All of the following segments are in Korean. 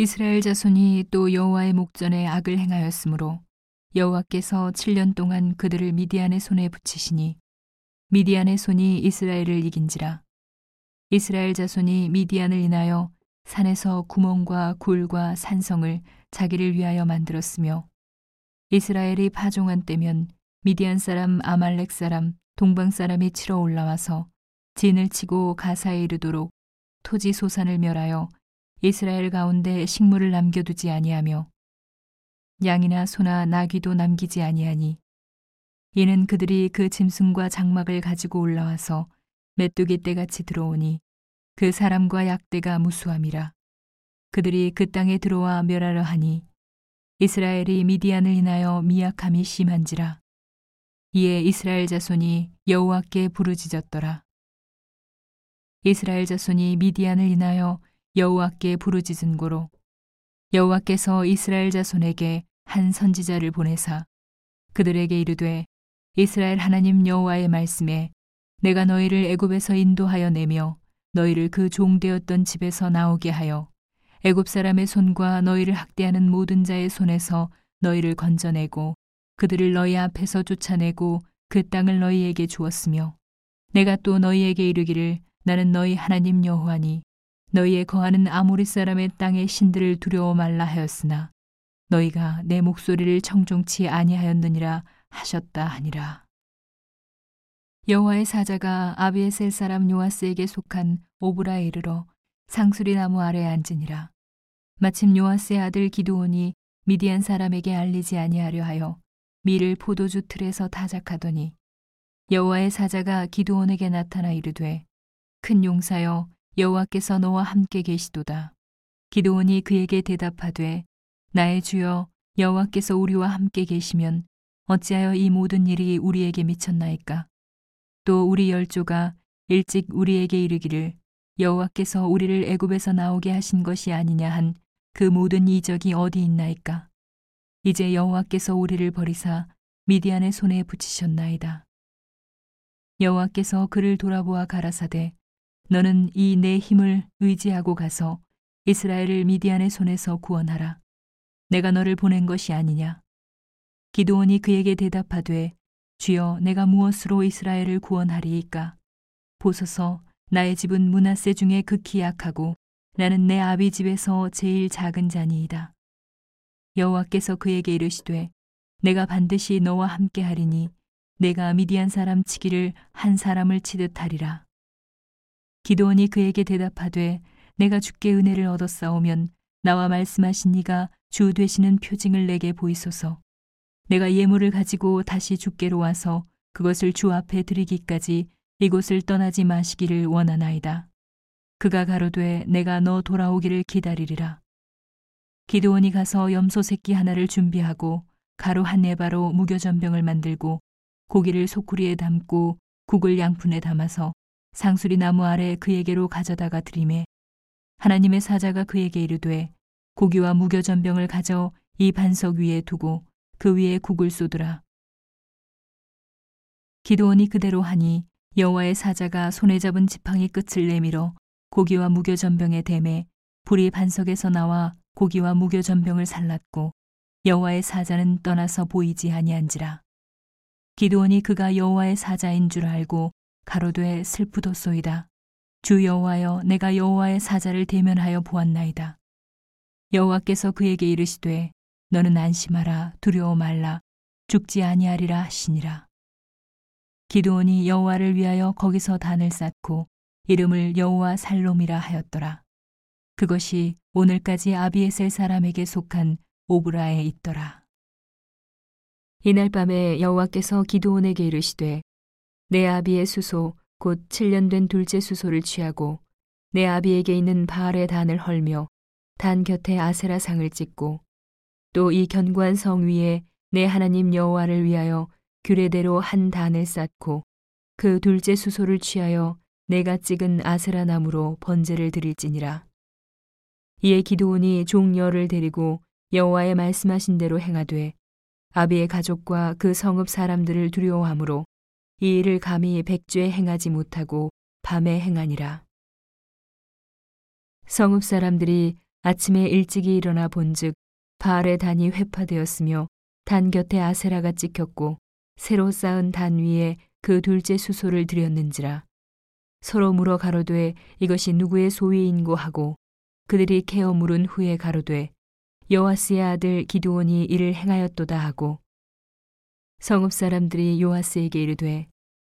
이스라엘 자손이 또 여호와의 목전에 악을 행하였으므로 여호와께서 7년 동안 그들을 미디안의 손에 붙이시니 미디안의 손이 이스라엘을 이긴지라. 이스라엘 자손이 미디안을 인하여 산에서 구멍과 굴과 산성을 자기를 위하여 만들었으며 이스라엘이 파종한 때면 미디안 사람 아말렉 사람 동방 사람이 치러 올라와서 진을 치고 가사에 이르도록 토지 소산을 멸하여 이스라엘 가운데 식물을 남겨두지 아니하며 양이나 소나 나귀도 남기지 아니하니 이는 그들이 그 짐승과 장막을 가지고 올라와서 메뚜기 떼같이 들어오니 그 사람과 약대가 무수함이라. 그들이 그 땅에 들어와 멸하려 하니 이스라엘이 미디안을 인하여 미약함이 심한지라. 이에 이스라엘 자손이 여호와께 부르짖었더라. 이스라엘 자손이 미디안을 인하여 여호와께 부르짖은 고로 여호와께서 이스라엘 자손에게 한 선지자를 보내사 그들에게 이르되 이스라엘 하나님 여호와의 말씀에 내가 너희를 애굽에서 인도하여 내며 너희를 그 종되었던 집에서 나오게 하여 애굽 사람의 손과 너희를 학대하는 모든 자의 손에서 너희를 건져내고 그들을 너희 앞에서 쫓아내고 그 땅을 너희에게 주었으며 내가 또 너희에게 이르기를 나는 너희 하나님 여호와니 너희의 거하는 아모리 사람의 땅의 신들을 두려워 말라 하였으나 너희가 내 목소리를 청종치 아니하였느니라 하셨다 하니라. 여호와의 사자가 아비에셀 사람 요아스에게 속한 오브라에 이르러 상수리 나무 아래에 앉으니라. 마침 요아스의 아들 기드온이 미디안 사람에게 알리지 아니하려 하여 밀을 포도주 틀에서 타작하더니 여호와의 사자가 기드온에게 나타나 이르되 큰 용사여 여호와께서 너와 함께 계시도다. 기드온이 그에게 대답하되 나의 주여 여호와께서 우리와 함께 계시면 어찌하여 이 모든 일이 우리에게 미쳤나이까? 또 우리 열조가 일찍 우리에게 이르기를 여호와께서 우리를 애굽에서 나오게 하신 것이 아니냐 한 그 모든 이적이 어디 있나이까? 이제 여호와께서 우리를 버리사 미디안의 손에 붙이셨나이다. 여호와께서 그를 돌아보아 가라사대 너는 이 내 힘을 의지하고 가서 이스라엘을 미디안의 손에서 구원하라. 내가 너를 보낸 것이 아니냐. 기도원이 그에게 대답하되 주여 내가 무엇으로 이스라엘을 구원하리이까? 보소서 나의 집은 문하세 중에 극히 약하고 나는 내 아비 집에서 제일 작은 자니이다. 여호와께서 그에게 이르시되 내가 반드시 너와 함께 하리니 내가 미디안 사람 치기를 한 사람을 치듯 하리라. 기도원이 그에게 대답하되 내가 주께 은혜를 얻었사오면 나와 말씀하신 이가 주 되시는 표징을 내게 보이소서. 내가 예물을 가지고 다시 주께로 와서 그것을 주 앞에 드리기까지 이곳을 떠나지 마시기를 원하나이다. 그가 가로되 내가 너 돌아오기를 기다리리라. 기도원이 가서 염소 새끼 하나를 준비하고 가루 한 네바로 무교전병을 만들고 고기를 소쿠리에 담고 국을 양푼에 담아서 상수리 나무 아래 그에게로 가져다가 드림에 하나님의 사자가 그에게 이르되 고기와 무교전병을 가져 이 반석 위에 두고 그 위에 국을 쏟으라. 기도원이 그대로 하니 여호와의 사자가 손에 잡은 지팡이 끝을 내밀어 고기와 무교전병의 댐에 불이 반석에서 나와 고기와 무교전병을 살랐고 여호와의 사자는 떠나서 보이지 아니한지라. 기도원이 그가 여호와의 사자인 줄 알고 가로되 슬프도소이다. 주 여호와여 내가 여호와의 사자를 대면하여 보았나이다. 여호와께서 그에게 이르시되 너는 안심하라 두려워 말라 죽지 아니하리라 하시니라. 기도원이 여호와를 위하여 거기서 단을 쌓고 이름을 여호와 살롬이라 하였더라. 그것이 오늘까지 아비에셀 사람에게 속한 오브라에 있더라. 이날 밤에 여호와께서 기도원에게 이르시되 내 아비의 수소 곧 7년 된 둘째 수소를 취하고 내 아비에게 있는 바알의 단을 헐며 단 곁에 아세라 상을 찍고 또 이 견고한 성 위에 내 하나님 여호와를 위하여 규례대로 한 단을 쌓고 그 둘째 수소를 취하여 내가 찍은 아세라 나무로 번제를 드릴지니라. 이에 기도온이 종녀를 데리고 여호와의 말씀하신 대로 행하되 아비의 가족과 그 성읍 사람들을 두려워하므로 이 일을 감히 백주에 행하지 못하고 밤에 행하니라. 성읍 사람들이 아침에 일찍이 일어나 본즉 바알의 단이 회파되었으며 단 곁에 아세라가 찍혔고 새로 쌓은 단 위에 그 둘째 수소를 들였는지라 서로 물어 가로되 이것이 누구의 소위인고 하고 그들이 케어 물은 후에 가로되 여호와스의 아들 기드온이 이를 행하였도다 하고 성읍 사람들이 요아스에게 이르되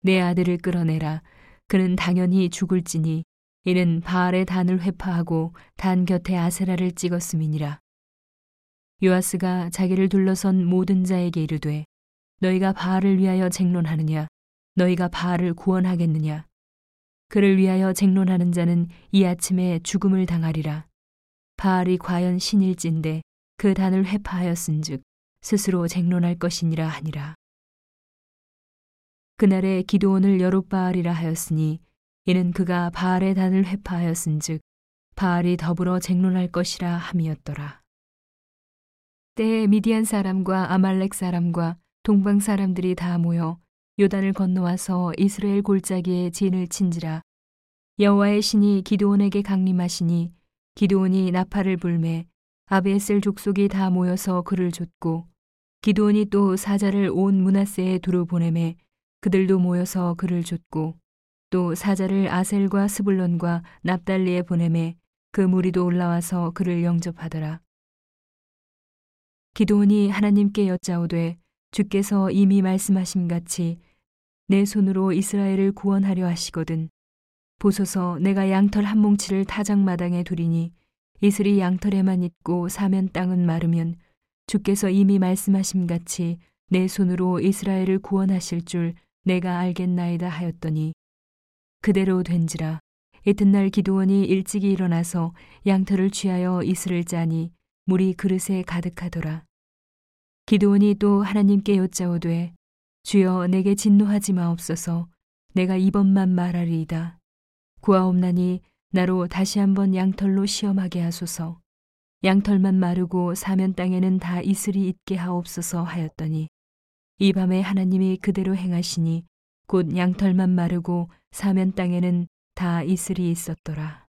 내 아들을 끌어내라. 그는 당연히 죽을지니 이는 바알의 단을 회파하고 단 곁에 아세라를 찍었음이니라. 요아스가 자기를 둘러선 모든 자에게 이르되 너희가 바알을 위하여 쟁론하느냐? 너희가 바알을 구원하겠느냐? 그를 위하여 쟁론하는 자는 이 아침에 죽음을 당하리라. 바알이 과연 신일진데 그 단을 회파하였은즉 스스로 쟁론할 것이니라 하니라. 그날에 기도원을 여룻바알이라 하였으니 이는 그가 바알의 단을 회파하였은즉 바알이 더불어 쟁론할 것이라 함이었더라. 때에 미디안 사람과 아말렉 사람과 동방 사람들이 다 모여 요단을 건너와서 이스라엘 골짜기에 진을 친지라. 여호와의 신이 기도원에게 강림하시니 기도원이 나팔을 불매 아베셀 족속이 다 모여서 그를 좇고 기도원이 또 사자를 온 문하세에 두루 보내매 그들도 모여서 그를 좇고 또 사자를 아셀과 스불론과 납달리에 보내매 그 무리도 올라와서 그를 영접하더라. 기도원이 하나님께 여짜오되 주께서 이미 말씀하심 같이 내 손으로 이스라엘을 구원하려 하시거든 보소서 내가 양털 한 뭉치를 타작마당에 두리니 이슬이 양털에만 있고 사면 땅은 마르면 주께서 이미 말씀하심 같이 내 손으로 이스라엘을 구원하실 줄 내가 알겠나이다 하였더니 그대로 된지라 이튿날 기도원이 일찍이 일어나서 양털을 취하여 이슬을 짜니 물이 그릇에 가득하더라. 기도원이 또 하나님께 여짜오되 주여 내게 진노하지 마옵소서 내가 이번만 말하리이다. 구하옵나니 나로 다시 한번 양털로 시험하게 하소서. 양털만 마르고 사면 땅에는 다 이슬이 있게 하옵소서 하였더니 이 밤에 하나님이 그대로 행하시니 곧 양털만 마르고 사면 땅에는 다 이슬이 있었더라.